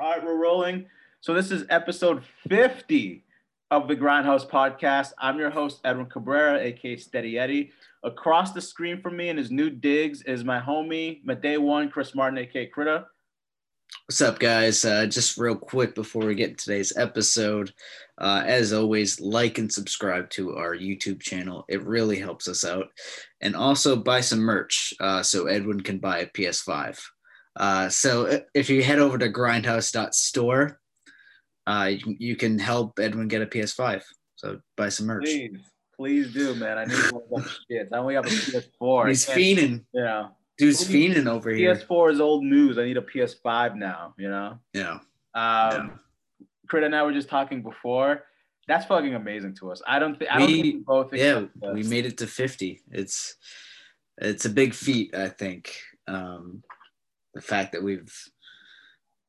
All right, we're rolling. So this is episode 50 of the Grindhouse podcast. I'm your host, Edwin Cabrera, aka Steady Eddie. Across the screen from me in his new digs is my homie, my day one, Chris Martin, aka Critta. What's up, guys? Uh, just real quick before we get today's episode, uh, as always, like and subscribe to our YouTube channel. It really helps us out. And also buy some merch uh, so Edwin can buy a PS5. Uh, so if you head over to grindhouse.store, uh, you, you can help Edwin get a PS5. So buy some merch. Please, please do, man. I need one of shits. I only have a PS4. He's fiending. Yeah. Dude's fiending over here. PS4 is old news. I need a PS5 now, you know? Yeah. Um, Crit and I were just talking before. That's fucking amazing to us. I don't think I don't We- think we both Yeah, we made it to 50. It's it's a big feat, I think. Um, the fact that we've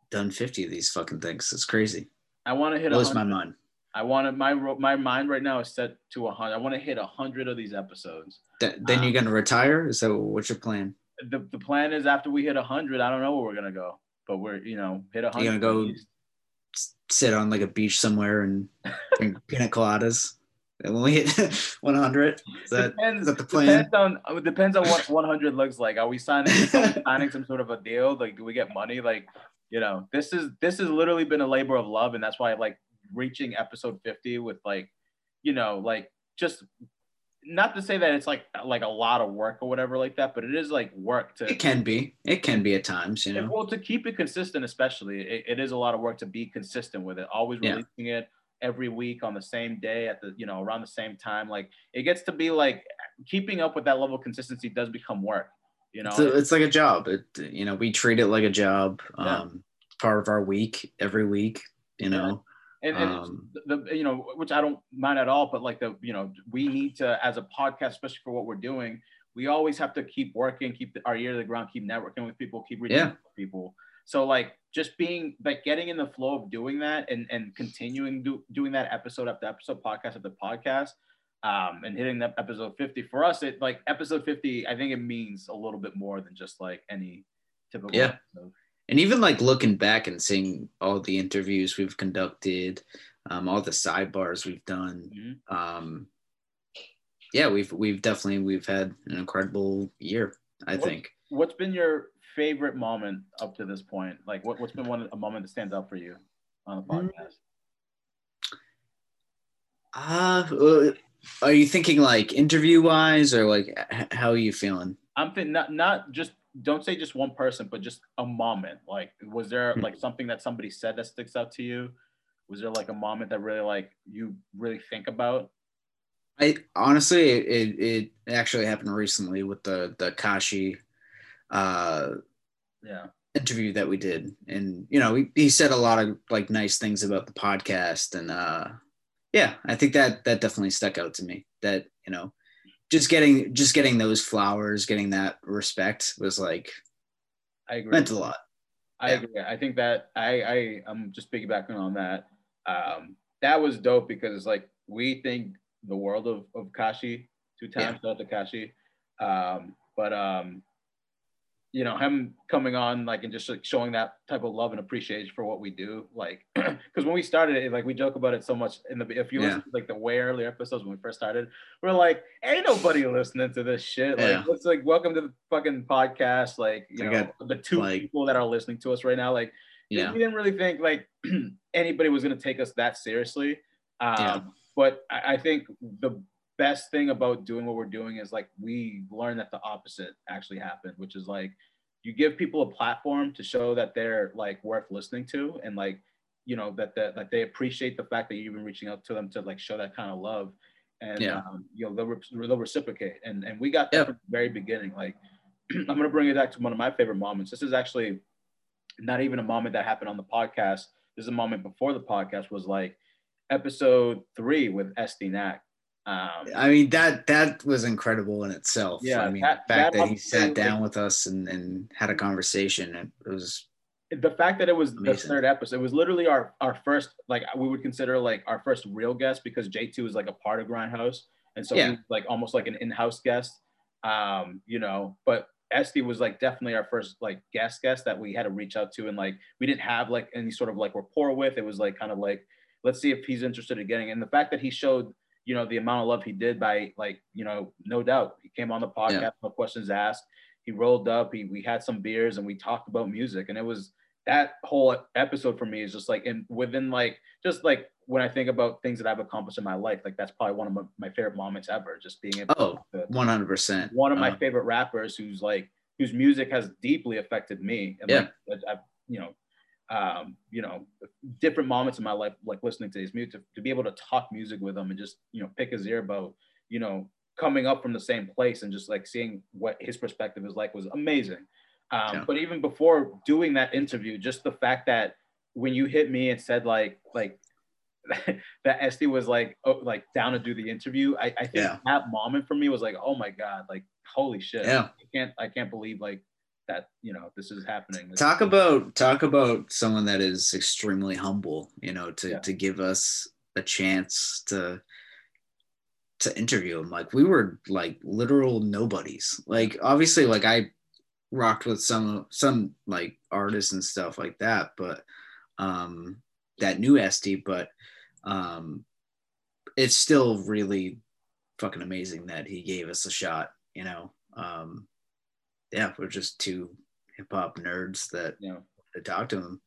done 50 of these fucking things. It's crazy. I want to hit a Blows my mind. I want to my my mind right now is set to a hundred. I want to hit a hundred of these episodes. Th- then Um, you're gonna retire? Is that what's your plan? The, the plan is after we hit a hundred, I don't know where we're gonna go, but we're you know hit a hundred. You're gonna go- at least. S- Sit on like a beach somewhere and drink pina coladas. And when we hit 100, is that depends, is that the plan? Depends on it depends on what 100 looks like. Are we signing signing some sort of a deal? Like, do we get money? Like, you know, this is this has literally been a labor of love, and that's why like reaching episode 50 with like, you know, like just not to say that it's like like a lot of work or whatever like that, but it is like work to It can be. It can be at times, you know. well to keep it consistent, especially it, it is a lot of work to be consistent with it. Always Yeah. releasing it every week on the same day at the you know around the same time. Like it gets to be like keeping up with that level of consistency does become work. You know, It's, it's like a job. It you know, we treat it like a job. Yeah. Um part of our week every week, you know. and, and um, the, you know which I don't mind at all. But like the you know we need to as a podcast, especially for what we're doing, we always have to keep working, keep the, our ear to the ground, keep networking with people, keep reaching Yeah. people. So like just being like getting in the flow of doing that and and continuing do, doing that episode after episode, podcast after podcast, um, and hitting that episode 50 for us, it like episode 50, I think it means a little bit more than just like any typical Yeah. episode. and even like looking back and seeing all the interviews we've conducted, um, all the sidebars we've done. Mhm. Um, yeah, we've we've definitely we've had an incredible year. I What- think. What's been your favorite moment up to this point? Like, what, what's been one a moment that stands out for you on the Mm. podcast? Uh, are you thinking like interview wise or like how are you feeling? I'm thinking not not just don't say just one person, but just a moment. Like, was there Hmm. like something that somebody said that sticks out to you? Was there like a moment that really like you really think about? I honestly, it, it, it actually happened recently with the the Kashi uh, Yeah, interview that we did, and you know, he, he said a lot of like nice things about the podcast, and uh, yeah, I think that that definitely stuck out to me. That you know, just getting just getting those flowers, getting that respect was like I agree. meant a lot. I Yeah. agree. I think that I I I'm just piggybacking on that. Um, that was dope because it's like we think the world of of Kashi two times to Kashi, um, but um, you know him coming on like and just like showing that type of love and appreciation for what we do like because when we started it like we joke about it so much in the if you Yeah. listen to like the way earlier episodes when we first started we're like ain't nobody listening to this shit like Yeah. it's like welcome to the fucking podcast like you I know got, the two like- people that are listening to us right now like Yeah, we didn't really think like anybody was going to take us that seriously. Um, Yeah. But I, I think the best thing about doing what we're doing is like we learn that the opposite actually happened, which is like you give people a platform to show that they're like worth listening to and like you know that that, that they appreciate the fact that you're even reaching out to them to like show that kind of love and Yeah. um, you know they'll, re- they'll reciprocate and and we got that Yeah. from the very beginning like i'm gonna bring it back to one of my favorite moments this is actually not even a moment that happened on the podcast. This is a moment before the podcast was like episode three with Estee Nack. Um, I mean that that was incredible in itself. Yeah, I mean that- the fact that that, he sat down with us and, and had a conversation, it was the fact that it was the third episode, it was literally our our first like we would consider like our first real guest because J2 is like a part of Grindhouse. And so Yeah. he was like almost like an in-house guest. Um, you know, but Estee was like definitely our first like guest guest that we had to reach out to and like we didn't have like any sort of like rapport with. It was like kind of like let's see if he's interested in getting. And the fact that he showed you know the amount of love he did by like you know no doubt he came on the podcast, yeah. no questions asked. He rolled up. He we had some beers and we talked about music and it was that whole episode for me is just like in within like just like when I think about things that I've accomplished in my life, like that's probably one of my, my favorite moments ever. Just being able oh, to 100%. One of my uh, favorite rappers who's like, whose music has deeply affected me. And yeah. Like, I've, you know, um, you know, different moments in my life, like listening to his music, to, to be able to talk music with him and just, you know, pick his ear about, you know, coming up from the same place and just like seeing what his perspective is like was amazing. Um, yeah. But even before doing that interview, just the fact that when you hit me and said like, like that Estee was like oh, like down to do the interview. I, I think yeah. that moment for me was like, oh my god, like holy shit. Yeah. I can't I can't believe like that, you know, this is happening. This talk about talk about someone that is extremely humble, you know, to yeah. to give us a chance to to interview him. Like we were like literal nobodies. Like obviously like I rocked with some some like artists and stuff like that, but um that new Estee, but um, it's still really fucking amazing that he gave us a shot. You know, um, yeah, we're just two hip hop nerds that yeah. to talk to him,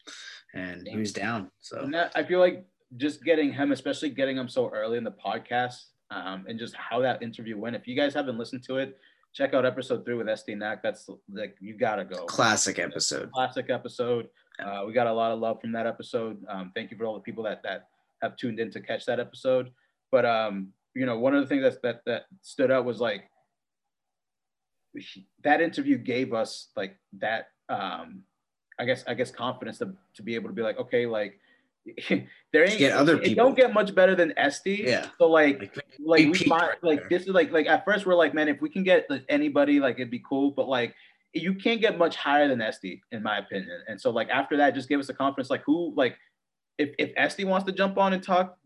and yeah. he was down. So that, I feel like just getting him, especially getting him so early in the podcast, um, and just how that interview went. If you guys haven't listened to it, check out episode three with Estee Nack. That's like you gotta go. Classic episode. Classic episode. Uh, we got a lot of love from that episode. Um, thank you for all the people that that have tuned in to catch that episode. But um, you know, one of the things that that that stood out was like that interview gave us like that um, I guess I guess confidence to to be able to be like, okay, like there ain't get other people. It don't get much better than Estee. Yeah. So like like, like we find, like this is like like at first we're like, man, if we can get like, anybody, like it'd be cool. But like you can't get much higher than Estee, in my opinion. And so like after that, just give us a confidence. Like who like if if Estee wants to jump on and talk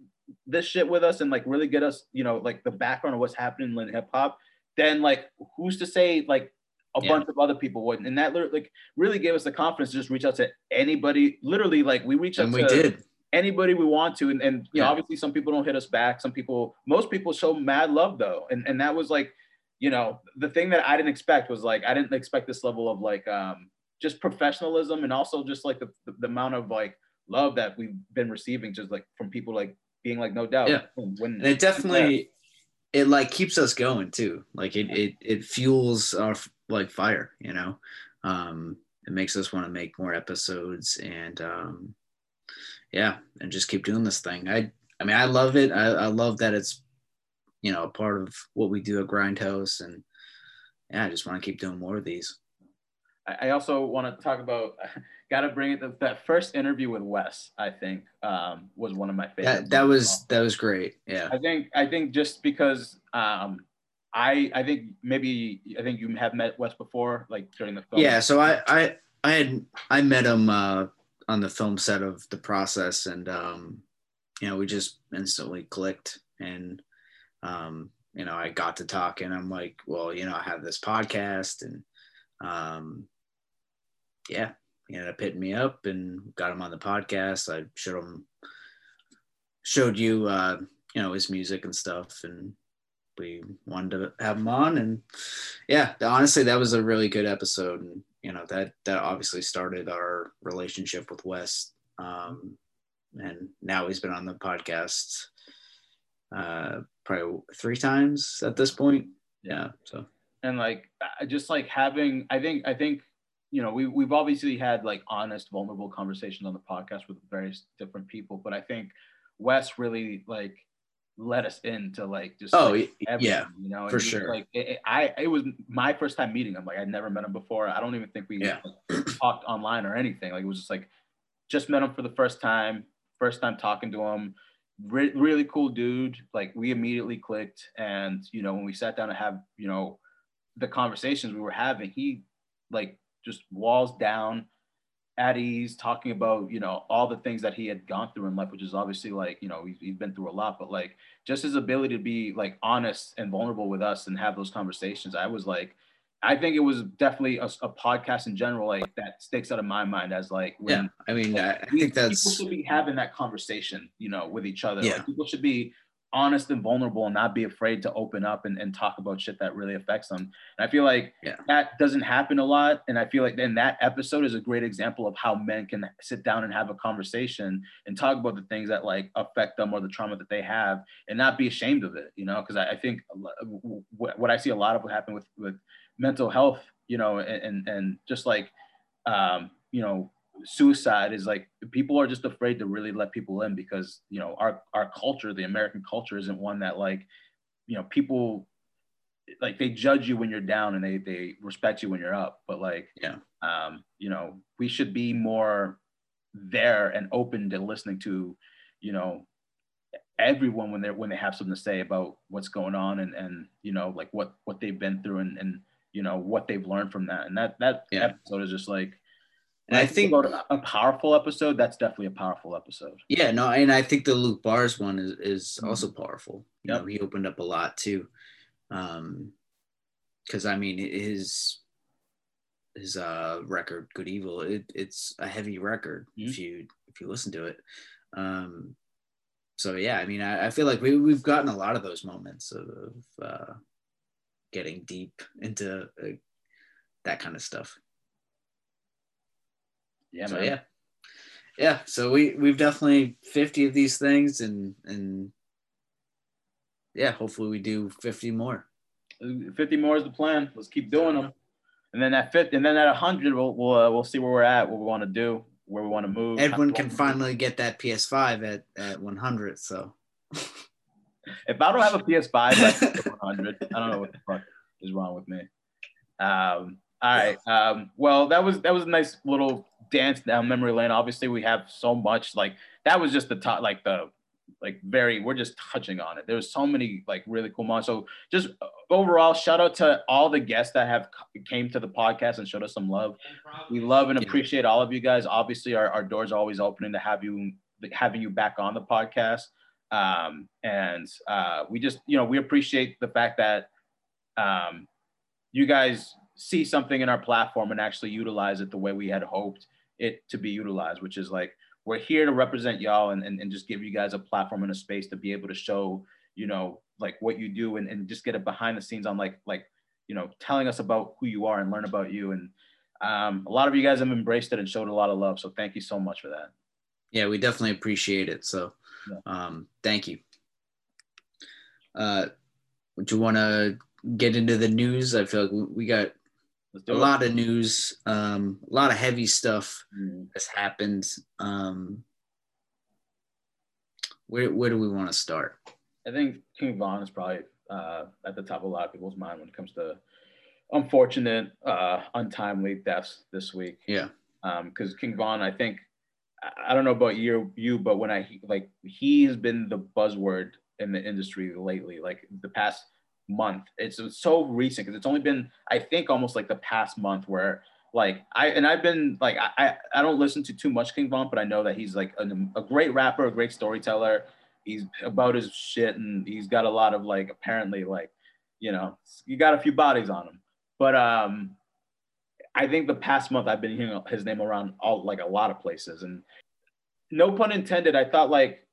this shit with us and like really get us, you know, like the background of what's happening in hip hop, then like who's to say like a yeah. bunch of other people wouldn't? And that like really gave us the confidence to just reach out to anybody. Literally, like we reach out and we to did. anybody we want to. And, and you yeah. know, obviously some people don't hit us back. Some people, most people show mad love though. And and that was like you know, the thing that I didn't expect was like I didn't expect this level of like um just professionalism and also just like the, the, the amount of like love that we've been receiving just like from people like being like no doubt yeah when and it definitely. It like keeps us going too like it it, it fuels our like fire you know um it makes us want to make more episodes and um yeah and just keep doing this thing i i mean i love it i, I love that it's you know, a part of what we do at Grindhouse. And yeah, I just want to keep doing more of these. I also want to talk about, got to bring it, that first interview with Wes, I think um, was one of my favorites. That, that was, that was great. Yeah. I think, I think just because um, I, I think maybe, I think you have met Wes before, like during the film. Yeah. So I, I, I had, I met him uh, on the film set of the process and, um, you know, we just instantly clicked and um, you know, I got to talk and I'm like, well, you know, I have this podcast and um, yeah, he ended up hitting me up and got him on the podcast. I showed him, showed you, uh, you know, his music and stuff and we wanted to have him on and yeah, honestly, that was a really good episode. And, you know, that, that obviously started our relationship with Wes. Um, and now he's been on the podcast uh, probably three times at this point. Yeah. So and like just like having, I think I think you know we we've obviously had like honest, vulnerable conversations on the podcast with various different people, but I think Wes really like let us into like just oh like, yeah you know for sure like it, it, i it was my first time meeting him like i'd never met him before i don't even think we yeah. like, talked online or anything like it was just like just met him for the first time first time talking to him re- really cool dude. Like we immediately clicked, and you know when we sat down to have you know the conversations we were having, he like just walls down at ease talking about you know all the things that he had gone through in life which is obviously like you know he's, he's been through a lot but like just his ability to be like honest and vulnerable with us and have those conversations i was like I think it was definitely a, a, podcast in general, like that sticks out of my mind as like when, yeah. I mean, I, I think that's people should be having that conversation, you know, with each other. Yeah. Like people should be honest and vulnerable and not be afraid to open up and, and talk about shit that really affects them. And I feel like yeah. that doesn't happen a lot. And I feel like then that episode is a great example of how men can sit down and have a conversation and talk about the things that like affect them or the trauma that they have and not be ashamed of it, you know, because I, I, think what I see a lot of what happen with, with mental health, you know, and, and, and just like, um, you know, suicide is like people are just afraid to really let people in because you know our our culture the american culture isn't one that like you know people like they judge you when you're down and they they respect you when you're up. But like yeah. um you know we should be more there and open to listening to you know everyone when they're when they have something to say about what's going on and and you know like what what they've been through and and you know what they've learned from that. And that that yeah. episode is just like and I, I think, think a powerful episode, that's definitely a powerful episode. Yeah, no, and I think the Luke Bars one is, is mm-hmm. also powerful. You yep. know, he opened up a lot too. Um, because I mean his his uh record, Good Evil, it, it's a heavy record mm-hmm. if you if you listen to it. Um, so yeah, I mean, I, I feel like we we've gotten a lot of those moments of, of uh, getting deep into uh, that kind of stuff. Yeah, so, man. yeah, yeah. So we we've definitely fifty of these things, and and yeah, hopefully we do fifty more. Fifty more is the plan. Let's keep doing them, and then at fifty, and then at hundred, we'll we'll uh, we'll see where we're at, what we want to do, where we want to move. Edwin can finally get that PS5 at at one hundred. So. if I don't have a PS5 at 100, I don't know what the fuck is wrong with me. Um, all right. Um, well, that was that was a nice little dance down memory lane. Obviously, we have so much like that was just the top, like the like very. We're just touching on it. There's so many like really cool moments. So just overall, shout out to all the guests that have came to the podcast and showed us some love. We love and appreciate all of you guys. Obviously, our, our doors are always opening to have you having you back on the podcast. Um, and uh, we just you know we appreciate the fact that um, you guys see something in our platform and actually utilize it the way we had hoped it to be utilized, which is like we're here to represent y'all and, and, and just give you guys a platform and a space to be able to show, you know, like what you do and, and just get it behind the scenes on like like you know telling us about who you are and learn about you. And um, a lot of you guys have embraced it and showed a lot of love. So thank you so much for that. Yeah we definitely appreciate it. So um, thank you. Uh, would you want to get into the news? I feel like we got a lot of news, um, a lot of heavy stuff mm. has happened. Um, where where do we want to start? I think King Von is probably uh, at the top of a lot of people's mind when it comes to unfortunate, uh, untimely deaths this week. Yeah. Because um, King Von, I think, I don't know about you, you, but when I like, he's been the buzzword in the industry lately. Like the past month. It's, so recent because it's only been I think almost like the past month where like I and I've been like I I don't listen to too much King Von, but I know that he's like a, a great rapper, a great storyteller. He's about his shit and he's got a lot of like apparently like you know you got a few bodies on him. But um I think the past month I've been hearing his name around all like a lot of places and no pun intended. I thought like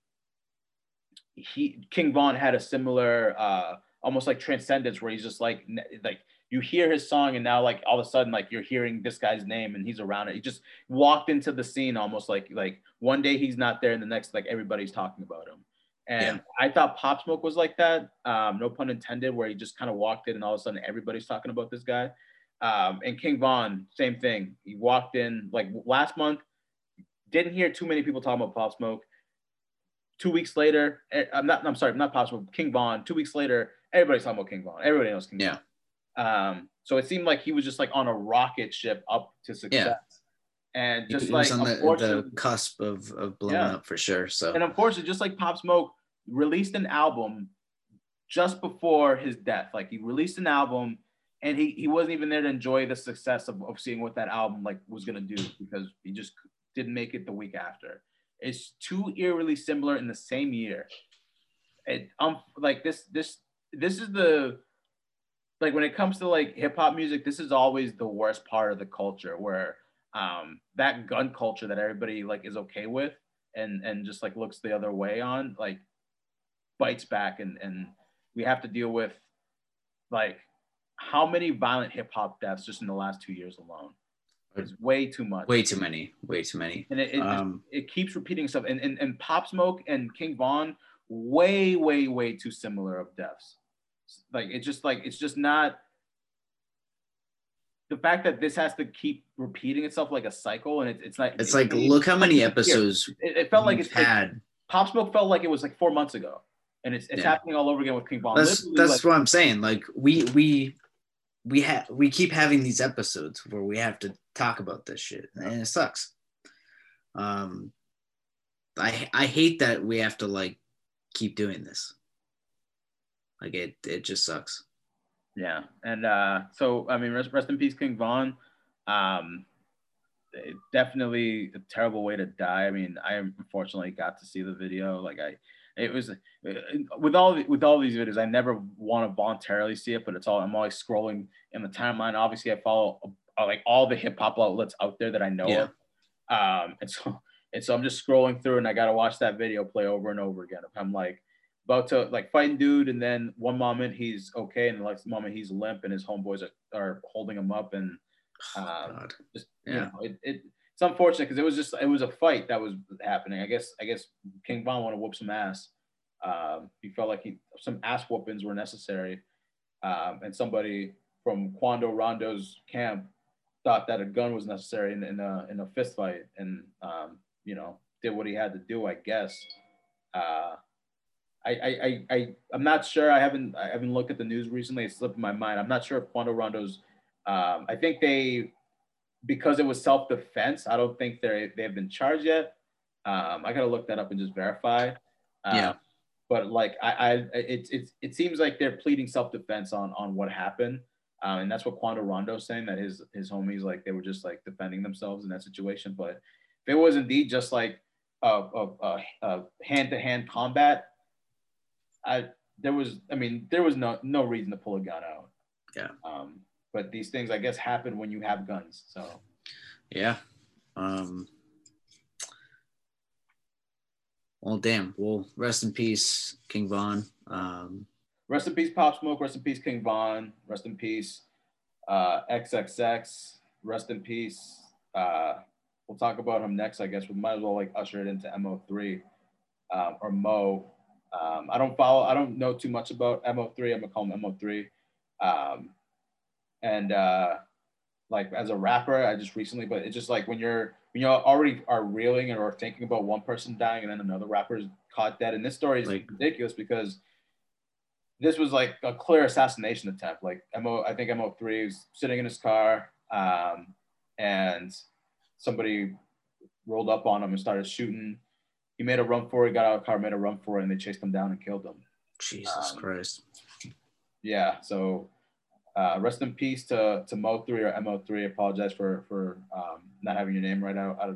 he King Von had a similar uh almost like transcendence where he's just like like you hear his song and now like all of a sudden like you're hearing this guy's name and he's around it. He just walked into the scene almost like like one day he's not there and the next like everybody's talking about him. And yeah. I thought Pop Smoke was like that, um, no pun intended, where he just kind of walked in and all of a sudden everybody's talking about this guy. Um, and King Von, same thing. He walked in like last month, didn't hear too many people talking about Pop Smoke. Two weeks later, eh, I'm not. I'm sorry, not Pop Smoke. King Von. Two weeks later, everybody's talking about King Von. Everybody knows King yeah. Von. Um, so it seemed like he was just like on a rocket ship up to success. Yeah. And just he like on the, the, cusp of, of blowing yeah. up for sure. So and unfortunately, just like Pop Smoke released an album just before his death. Like he released an album and he, he wasn't even there to enjoy the success of, of seeing what that album like was gonna do because he just didn't make it the week after. It's too eerily similar in the same year. It um like this this this is the like when it comes to like hip hop music, this is always the worst part of the culture where um that gun culture that everybody like is okay with and and just like looks the other way on like bites back and and we have to deal with like how many violent hip hop deaths just in the last two years alone. It's way too much. Way too many. Way too many. And it, it, um, it keeps repeating stuff. And, and and Pop Smoke and King Von, way, way, way too similar of deaths. Like it's just like it's just not the fact that this has to keep repeating itself like a cycle and it, it's like it's like look how many episodes it, it, felt like it's had like, Pop Smoke felt like it was like four months ago and it's, it's yeah. happening all over again with King Von. That's Literally that's like, what I'm saying. Like we we we have we keep having these episodes where we have to talk about this shit and it sucks. Um I I hate that we have to like keep doing this. Like it it just sucks. Yeah. And uh so I mean rest, rest in peace King Von. Um definitely a terrible way to die. I mean, I unfortunately got to see the video. Like I it was with all with all these videos i never want to voluntarily see it but it's all i'm always scrolling in the timeline obviously i follow uh, like all the hip-hop outlets out there that i know yeah. of um and so and so i'm just scrolling through and i gotta watch that video play over and over again i'm like about to like fighting dude and then one moment he's okay and the next moment he's limp and his homeboys are, are holding him up and um, oh, just yeah. you know it, it it's unfortunate because it was just it was a fight that was happening. I guess I guess King Von wanted to whoop some ass. Um, he felt like he some ass whoopings were necessary, um, and somebody from Quando Rondo's camp thought that a gun was necessary in, in a in a fist fight, and um, you know did what he had to do. I guess. Uh, I, I, I, I'm not sure. I haven't, I haven't looked at the news recently. It slipped my mind. I'm not sure if Quando Rondo's, um, I think they because it was self-defense, I don't think they they have been charged yet. Um, I gotta look that up and just verify. Um, yeah. But like I, I it, it, it seems like they're pleading self-defense on on what happened. Um, and that's what Quando Rondo's saying that his his homies like they were just like defending themselves in that situation. But if it was indeed just like a, a, a, a hand-to-hand combat, I there was I mean there was no no reason to pull a gun out. Yeah. Um, but these things I guess happen when you have guns. So yeah. Um well damn. Well rest in peace, King Von. Um rest in peace, Pop Smoke, rest in peace, King Von, rest in peace, uh XXX, rest in peace. Uh we'll talk about him next, I guess. We might as well like usher it into MO3 um, or Mo. Um, I don't follow, I don't know too much about MO3. I'm gonna call him MO3. Um, and uh, like as a rapper, I just recently, but it's just like when you're when you already are reeling or thinking about one person dying and then another rapper is caught dead, and this story is like, ridiculous because this was like a clear assassination attempt. Like Mo, I think Mo three was sitting in his car, um, and somebody rolled up on him and started shooting. He made a run for it, got out of the car, made a run for it, and they chased him down and killed him. Jesus um, Christ. Yeah, so uh, rest in peace to, to Mo3 or Mo3. I apologize for for um, not having your name right out. I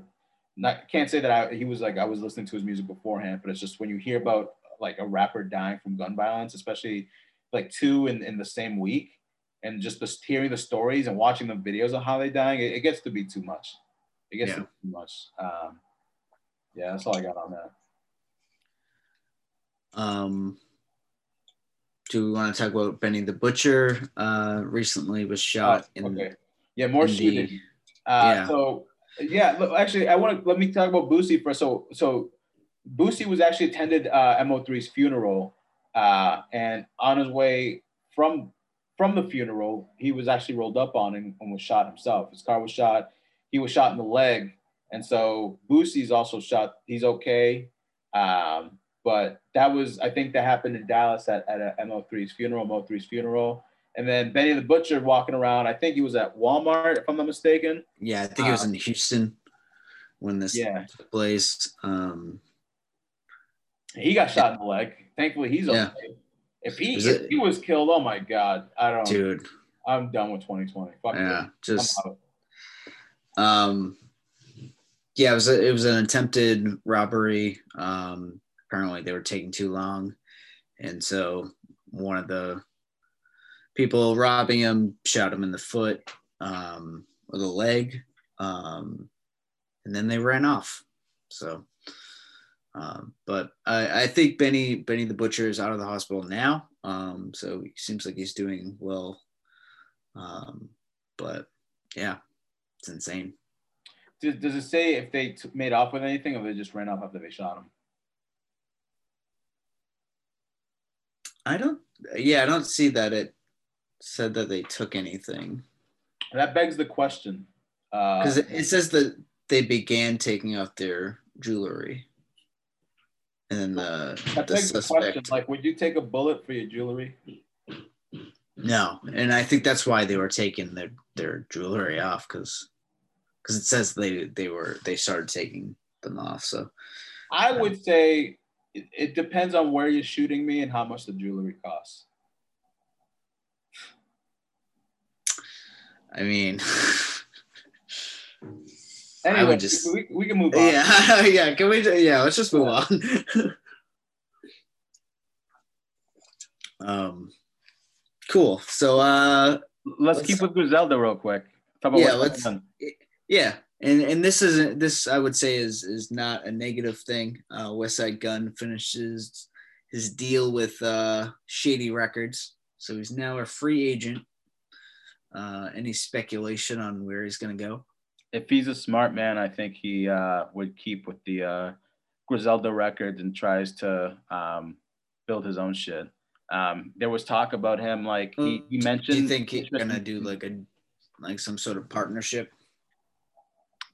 not can't say that I, he was like I was listening to his music beforehand, but it's just when you hear about like a rapper dying from gun violence, especially like two in, in the same week, and just the, hearing the stories and watching the videos of how they dying, it, it gets to be too much. It gets yeah. to be too much. Um, yeah, that's all I got on that. Um, do we want to talk about Benny the Butcher? Uh, recently was shot oh, in. Okay. Yeah, more shooting. The, uh, yeah. So yeah, look, actually, I want to let me talk about Boosie first. So so Boosie was actually attended uh, Mo3's funeral, uh, and on his way from from the funeral, he was actually rolled up on and, and was shot himself. His car was shot. He was shot in the leg, and so Boosie's also shot. He's okay. Um, but that was, I think that happened in Dallas at, at Mo3's funeral, Mo3's funeral. And then Benny the Butcher walking around. I think he was at Walmart, if I'm not mistaken. Yeah, I think it was in Houston when this yeah. took place. Um, he got shot in the leg. Thankfully, he's yeah. okay. If he if he was killed, oh my god, I don't. Dude, I'm done with 2020. Fuck yeah, just. Um, yeah, it was a, it was an attempted robbery. Um, apparently they were taking too long, and so one of the people robbing him, shot him in the foot um, or the leg, um, and then they ran off. So, um, but I, I think Benny Benny the Butcher is out of the hospital now. Um, so he seems like he's doing well. Um, but yeah, it's insane. Does, does it say if they t- made off with anything or they just ran off after they shot him? I don't. Yeah, I don't see that it said that they took anything. That begs the question. Because Uh, it, it says that they began taking off their jewelry. And then the, that the begs the question. Like, would you take a bullet for your jewelry? No, and I think that's why they were taking their, their jewelry off because because it says they they were they started taking them off. So I would say it, it depends on where you're shooting me and how much the jewelry costs. I mean, Anyway, would just- we, we can move on. yeah, yeah. Can we? Yeah, let's just move on. um, cool. So uh, Let's Let's- keep with Griselda real quick. Talk about Yeah, let's- going on. Yeah, and and this isn't this I would say is is not a negative thing. Uh, Westside Gunn finishes his deal with uh, Shady Records, so he's now a free agent. Uh, any speculation on where he's gonna go? if he's a smart man, I think he uh, would keep with the uh, Griselda records and tries to um, build his own shit. Um, there was talk about him, like he, he mentioned. Do you think he's gonna do like a like some sort of partnership?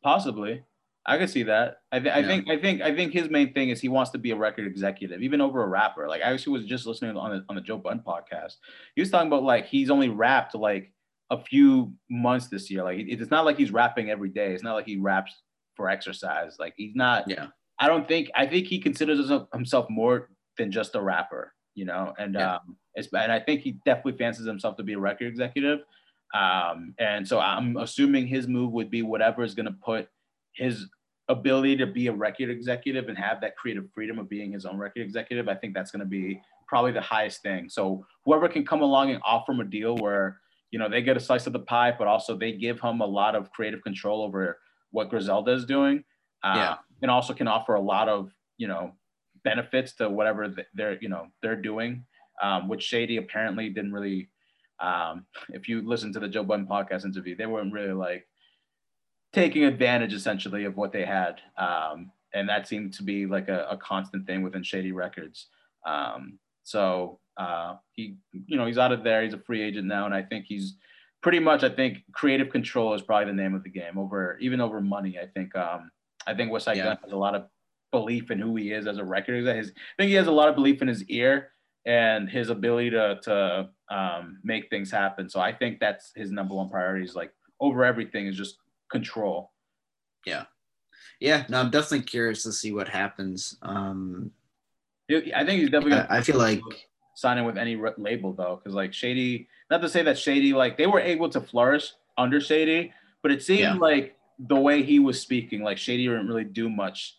Possibly, I could see that. I, th- I Yeah. think I think I think his main thing is he wants to be a record executive, even over a rapper. Like I actually was just listening on the on the Joe Budden podcast. He was talking about like he's only rapped like a few months this year. Like it's not like he's rapping every day. It's not like he raps for exercise. Like he's not. Yeah. I don't think. I think he considers himself- himself more than just a rapper. You know, and Yeah. um, it's and I think he definitely fancies himself to be a record executive. Um, and so I'm assuming his move would be whatever is going to put his ability to be a record executive and have that creative freedom of being his own record executive. I think that's going to be probably the highest thing. So whoever can come along and offer him a deal where you know they get a slice of the pie, but also they give him a lot of creative control over what Griselda is doing, uh, Yeah. and also can offer a lot of you know benefits to whatever they're you know they're doing, um, which Shady apparently didn't really um, if you listen to the Joe Budden podcast interview, they weren't really like taking advantage essentially of what they had. Um, and that seemed to be like a, a constant thing within Shady Records. Um, so uh, he, you know, he's out of there. He's a free agent now, and I think he's pretty much. I think creative control is probably the name of the game over even over money. I think. Um, I think Westside Yeah. Gunn has a lot of belief in who he is as a record. His, I think he has a lot of belief in his ear and his ability to to um, make things happen. So I think that's his number one priority. Is like over everything is just control. Yeah, Yeah. no, I'm definitely curious to see what happens. Um, I think he's definitely I, I feel like signing with any label though, because like Shady, not to say that Shady, like they were able to flourish under Shady, but it seemed Yeah. like the way he was speaking, like Shady didn't really do much,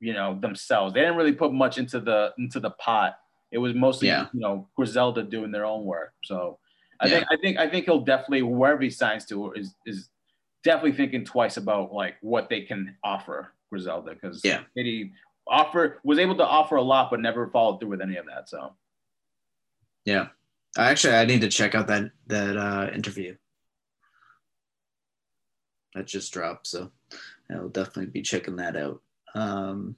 you know, themselves. They didn't really put much into the into the pot. It was mostly, Yeah. you know, Griselda doing their own work. So I Yeah. think I think I think he'll definitely wherever he signs to is is definitely thinking twice about like what they can offer Griselda because Yeah. Shady offer was able to offer a lot but never followed through with any of that. So Yeah. Actually, I need to check out that that uh, interview. That just dropped, so I'll definitely be checking that out. Um,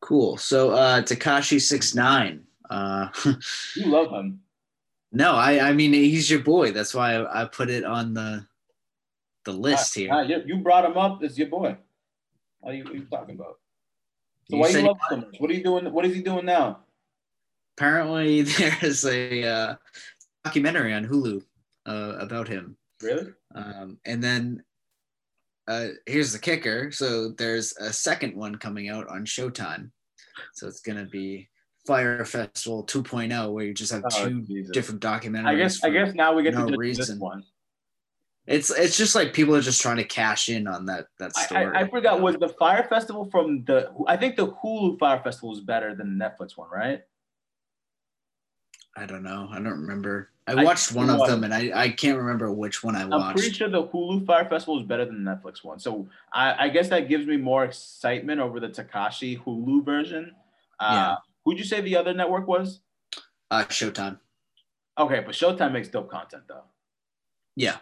cool. So uh, Tekashi six nine. Uh, you love him. no, I I mean he's your boy. That's why I, I put it on the the list here. Ah, you, you brought him up. It's your boy. What are you, what are you talking about? So You why you love him so much? What are you doing? What is he doing now? Apparently, there's a uh, documentary on Hulu uh, about him. Really? Um, and then uh, here's the kicker. So there's a second one coming out on Showtime. So it's going to be Fyre Festival 2.0, where you just have Oh, two Jesus. different documentaries. I guess. I guess now we get no to judge this reason. one. it's it's just like people are just trying to cash in on that that I, story. I, I forgot. Was the Fyre Festival from the? I think the Hulu Fyre Festival is better than the Netflix one, right? I don't know. I don't remember. I I watched think one of them, and I, I can't remember which one I watched. I'm pretty sure the Hulu Fyre Festival is better than the Netflix one. So I, I guess that gives me more excitement over the Tekashi Hulu version. Uh, Yeah. Who'd you say the other network was? Uh, Showtime. Okay, but Showtime makes dope content though. Yeah.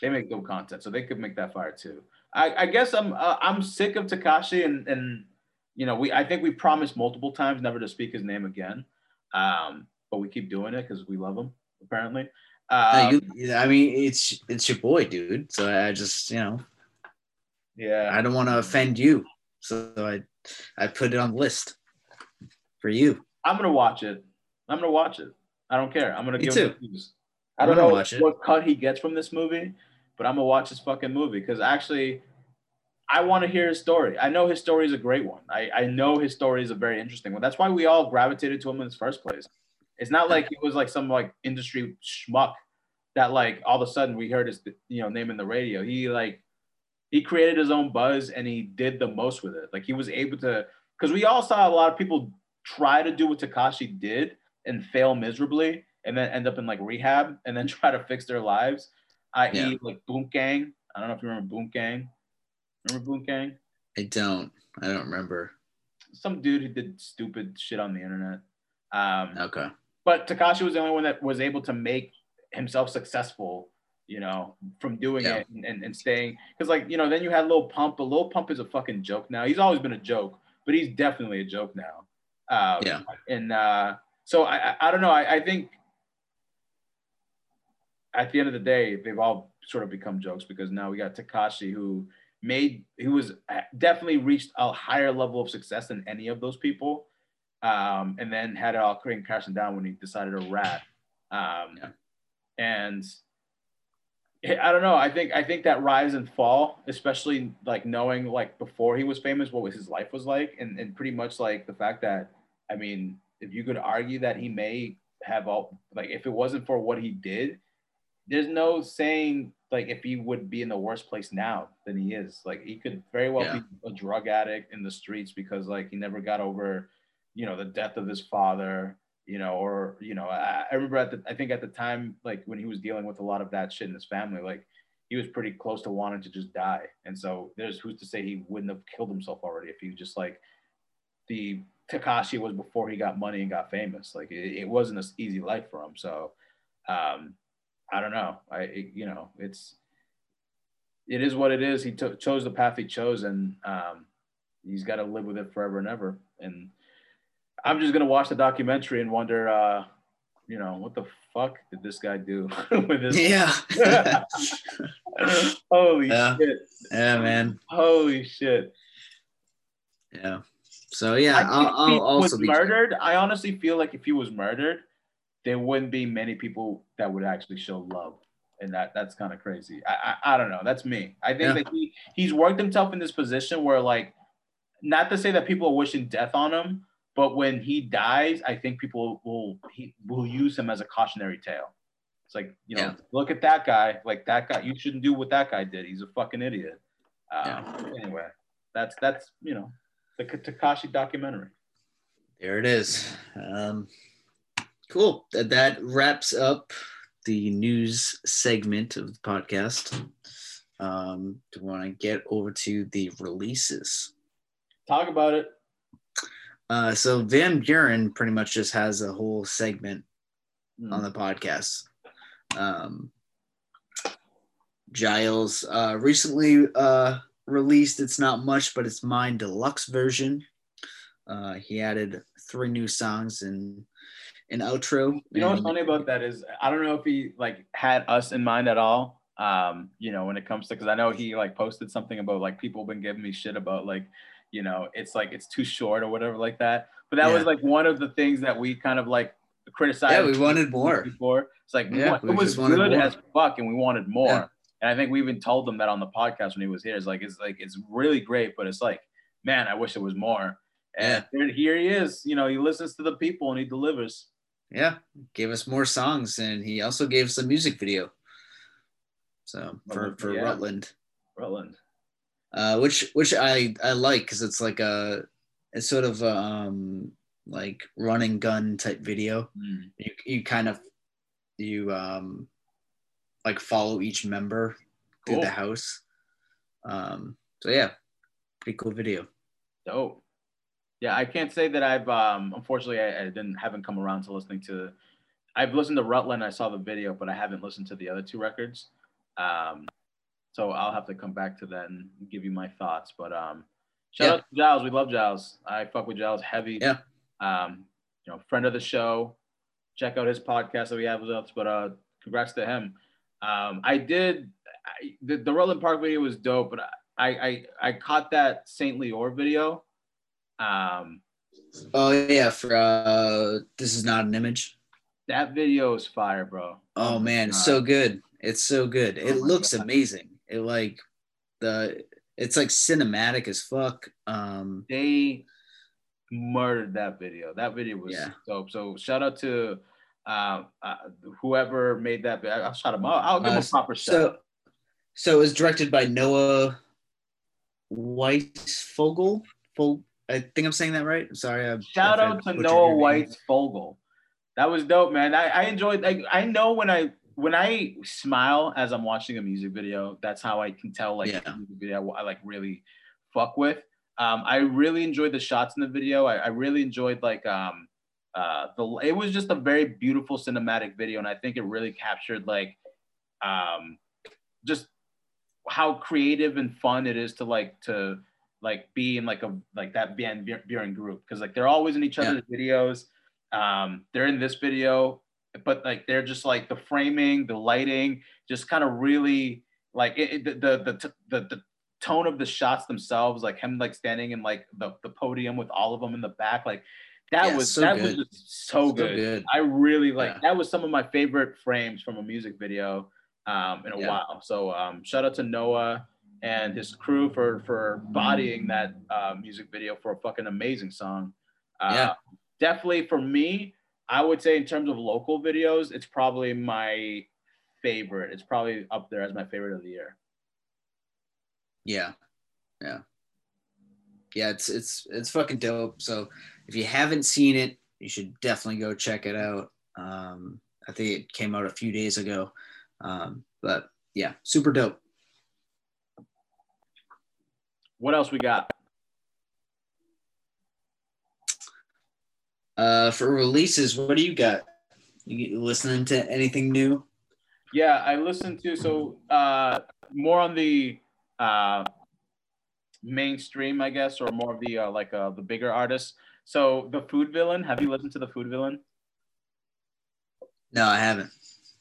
They make dope content, so they could make that fire too. I, I guess I'm uh, I'm sick of Tekashi and and you know we I think we promised multiple times never to speak his name again, um, but we keep doing it because we love him apparently. No, Um, you- I mean, it's it's your boy, dude. So I just, you know, yeah, I don't want to offend you, so I I put it on the list for you. I'm gonna watch it. I'm gonna watch it. I don't care. I'm gonna Me give too. him. I don't know watch it. what cut he gets from this movie, but I'm gonna watch this fucking movie because actually, I want to hear his story. I know his story is a great one. I, I know his story is a very interesting one. That's why we all gravitated to him in the first place. It's not like he was like some like industry schmuck that like all of a sudden we heard his you know name in the radio. He like he created his own buzz and he did the most with it. Like he was able to because we all saw a lot of people try to do what Tekashi did and fail miserably and then end up in like rehab and then try to fix their lives. I.e. Yeah. like Boom Gang. I don't know if you remember Boom Gang. Remember Boom Gang? I don't. I don't remember. Some dude who did stupid shit on the internet. Um, Okay. But Tekashi was the only one that was able to make himself successful, you know, from doing Yeah. it and, and, and staying. Because, like, you know, then you had Lil Pump, but Lil Pump is a fucking joke now. He's always been a joke, but he's definitely a joke now. Um, Yeah. And uh, so I, I, I don't know. I, I think at the end of the day, they've all sort of become jokes because now we got Tekashi who made, who was uh, definitely reached a higher level of success than any of those people um, and then had it all creating crashing down when he decided to rap. Um, Yeah. And I don't know. I think I think that rise and fall, especially like knowing like before he was famous, what was his life was like, and and pretty much like the fact that I mean, if you could argue that he may have all like if it wasn't for what he did, there's no saying like if he would be in the worst place now than he is. Like he could very well Yeah. be a drug addict in the streets because like he never got over, you know, the death of his father, you know, or you know, I, I remember at the I think at the time like when he was dealing with a lot of that shit in his family, like he was pretty close to wanting to just die. And so there's who's to say he wouldn't have killed himself already if he was just like the Tekashi was before he got money and got famous. Like it, it wasn't an easy life for him. So um, I don't know. I it, you know it's it is what it is. He chose the path he chose, and um, he's got to live with it forever and ever. And I'm just gonna watch the documentary and wonder, uh, you know, what the fuck did this guy do with his? Yeah. Holy Yeah. shit! yeah, man. Holy shit! Yeah. So yeah, I I'll, I'll also was be murdered. I honestly feel like if he was murdered, there wouldn't be many people that would actually show love, and that that's kind of crazy. I, I I don't know. That's me. I think Yeah. that he he's worked himself in this position where like, not to say that people are wishing death on him, but when he dies, I think people will he will use him as a cautionary tale. It's like you know, Yeah. look at that guy. Like that guy, you shouldn't do what that guy did. He's a fucking idiot. Um, Anyway, that's that's you know the Tekashi documentary. There it is. Um, cool. That, that wraps up the news segment of the podcast. Um, do you want to get over to the releases? Talk about it. Uh, so Van Buren pretty much just has a whole segment Hmm. on the podcast. Um, Jiles uh, recently uh, released It's Not Much, but It's Mine deluxe version. Uh, he added three new songs and an outro. You know what's funny about that is I don't know if he like had us in mind at all. Um, you know, when it comes to because I know he like posted something about like people been giving me shit about like, you know, it's like it's too short or whatever like that. But that was like one of the things that we kind of like criticized. Yeah, we wanted more. before. It's like Yeah, it was good more. as fuck, and we wanted more. Yeah. And I think we even told him that on the podcast when he was here. It's like it's like it's really great, but it's like, man, I wish it was more. And here, here he is. You know, he listens to the people and he delivers. yeah, gave us more songs, and he also gave us a music video. So for for yeah. Rutland, Rutland. Uh, which which I I like because it's like a it's sort of um like running gun type video. Mm. You you kind of you um like follow each member through the house. Um, so yeah, pretty cool video. Dope. Yeah, I can't say that I've um unfortunately I, I didn't haven't come around to listening to I've listened to Rutland, I saw the video, but I haven't listened to the other two records. Um so I'll have to come back to that and give you my thoughts. But um shout Yeah. out to Jiles. We love Jiles. I fuck with Jiles heavy. Yeah. Um, you know, friend of the show. Check out his podcast that we have with us. But uh congrats to him. Um I did I, the, the Rutland Park video was dope, but I I I caught that Saint Leor video. Um, Oh yeah, for uh, this is not an image. that video is fire, bro. Oh man, it's God. so good. It's so good. Oh It my looks God. amazing. It like the it's like cinematic as fuck. Um, they murdered that video. That video was Yeah. dope. So shout out to uh, uh, whoever made that. vi- I'll shout him out. I'll give him uh, a proper shout. so so it was directed by Noah Weisfogel. Fol- I think I'm saying that right. I'm sorry. I, Shout out to Noah your. White's Fogel. That was dope, man. I, I enjoyed like I know when I when I smile as I'm watching a music video, that's how I can tell like Yeah. video I, like really fuck with. Um, I really enjoyed the shots in the video. I, I really enjoyed like um uh the it was just a very beautiful cinematic video, and I think it really captured like um just how creative and fun it is to like to like be in like a like that Van Buren group because like they're always in each other's videos. Um, they're in this video, but like they're just like the framing, the lighting, just kind of really like it, it- the, the the the tone of the shots themselves, like him like standing in like the, the podium with all of them in the back, like that Yeah, was so that good. was just so, So good. good. I really like Yeah. that was some of my favorite frames from a music video um, in a Yeah. while. So um, shout out to Noah and his crew for for bodying that uh, music video for a fucking amazing song. Uh, Yeah. Definitely for me, I would say in terms of local videos, it's probably my favorite. It's probably up there as my favorite of the year. Yeah, yeah, yeah. It's it's it's fucking dope. So if you haven't seen it, you should definitely go check it out. Um, I think it came out a few days ago. Um, but yeah, super dope. What else we got? Uh, for releases, what do you got? You listening to anything new? Yeah, I listened to so uh more on the uh mainstream, I guess, or more of the uh, like uh the bigger artists. So the Food Villain, have you listened to the Food Villain? No, I haven't.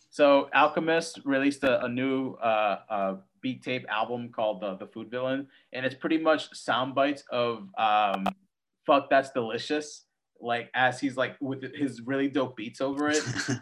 So Alchemist released a, a new uh, uh, beat tape album called the, the Food Villain, and it's pretty much sound bites of um, "Fuck That's Delicious," like as he's like with his really dope beats over it.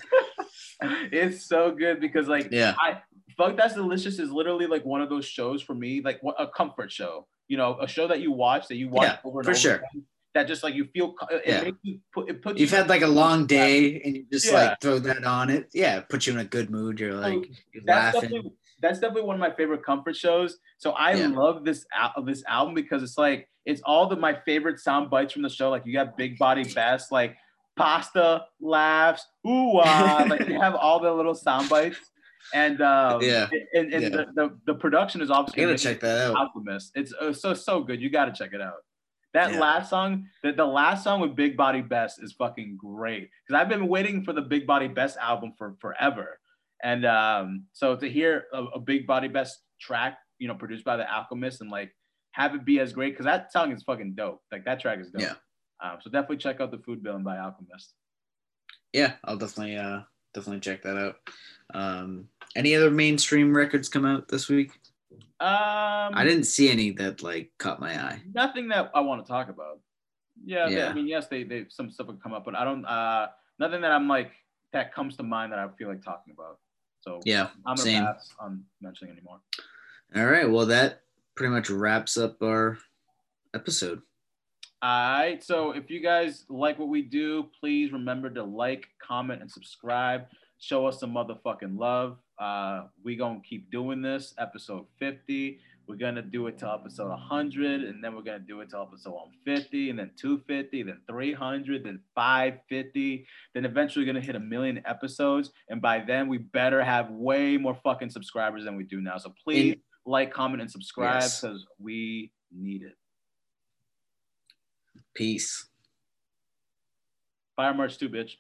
it's so good because like yeah, I Fuck That's Delicious is literally like one of those shows for me, like what a comfort show. You know, a show that you watch that you watch Yeah, over and for over sure. again, that just like you feel it Yeah. makes you put it puts you've you had like a long day and you just Yeah. like throw that on it. Yeah, it puts you in a good mood. You're like you're that's laughing. definitely that's definitely one of my favorite comfort shows. So I Yeah. love this al- this album because it's like it's all the my favorite sound bites from the show. Like you got Big Body Bes, like pasta laughs, ooh ah, like you have all the little sound bites. And um, Yeah. and, and Yeah. The, the the production is I obviously gotta check that out. Alchemist. It's uh, so so good. You got to check it out. That Yeah. last song, the, the last song with Big Body Bes is fucking great because I've been waiting for the Big Body Bes album for forever, and um, so to hear a, a Big Body Bes track, you know, produced by the Alchemist and like have it be as great because that song is fucking dope. Like that track is dope. Yeah. Um, so definitely check out the Food Villain by Alchemist. Yeah, I'll definitely uh definitely check that out. Um any other mainstream records come out this week? Um, I didn't see any that like caught my eye. nothing that I want to talk about. Yeah, they- I mean, yes, they they some stuff would come up, but I don't. uh Nothing that I'm like that comes to mind that I feel like talking about. So Yeah, I'm gonna same. pass on mentioning anymore. All right, well that pretty much wraps up our episode. All right. So if you guys like what we do, please remember to like, comment, and subscribe. Show us some motherfucking love. Uh, we gonna keep doing this. Episode 50. We're gonna do it to episode 100, and then we're gonna do it to episode 150, and then 250, then 300, then 550. Then eventually, we're gonna hit a million episodes, and by then, we better have way more fucking subscribers than we do now. So please like, comment, and subscribe because yes. we need it. Peace. Fire our merch too, bitch.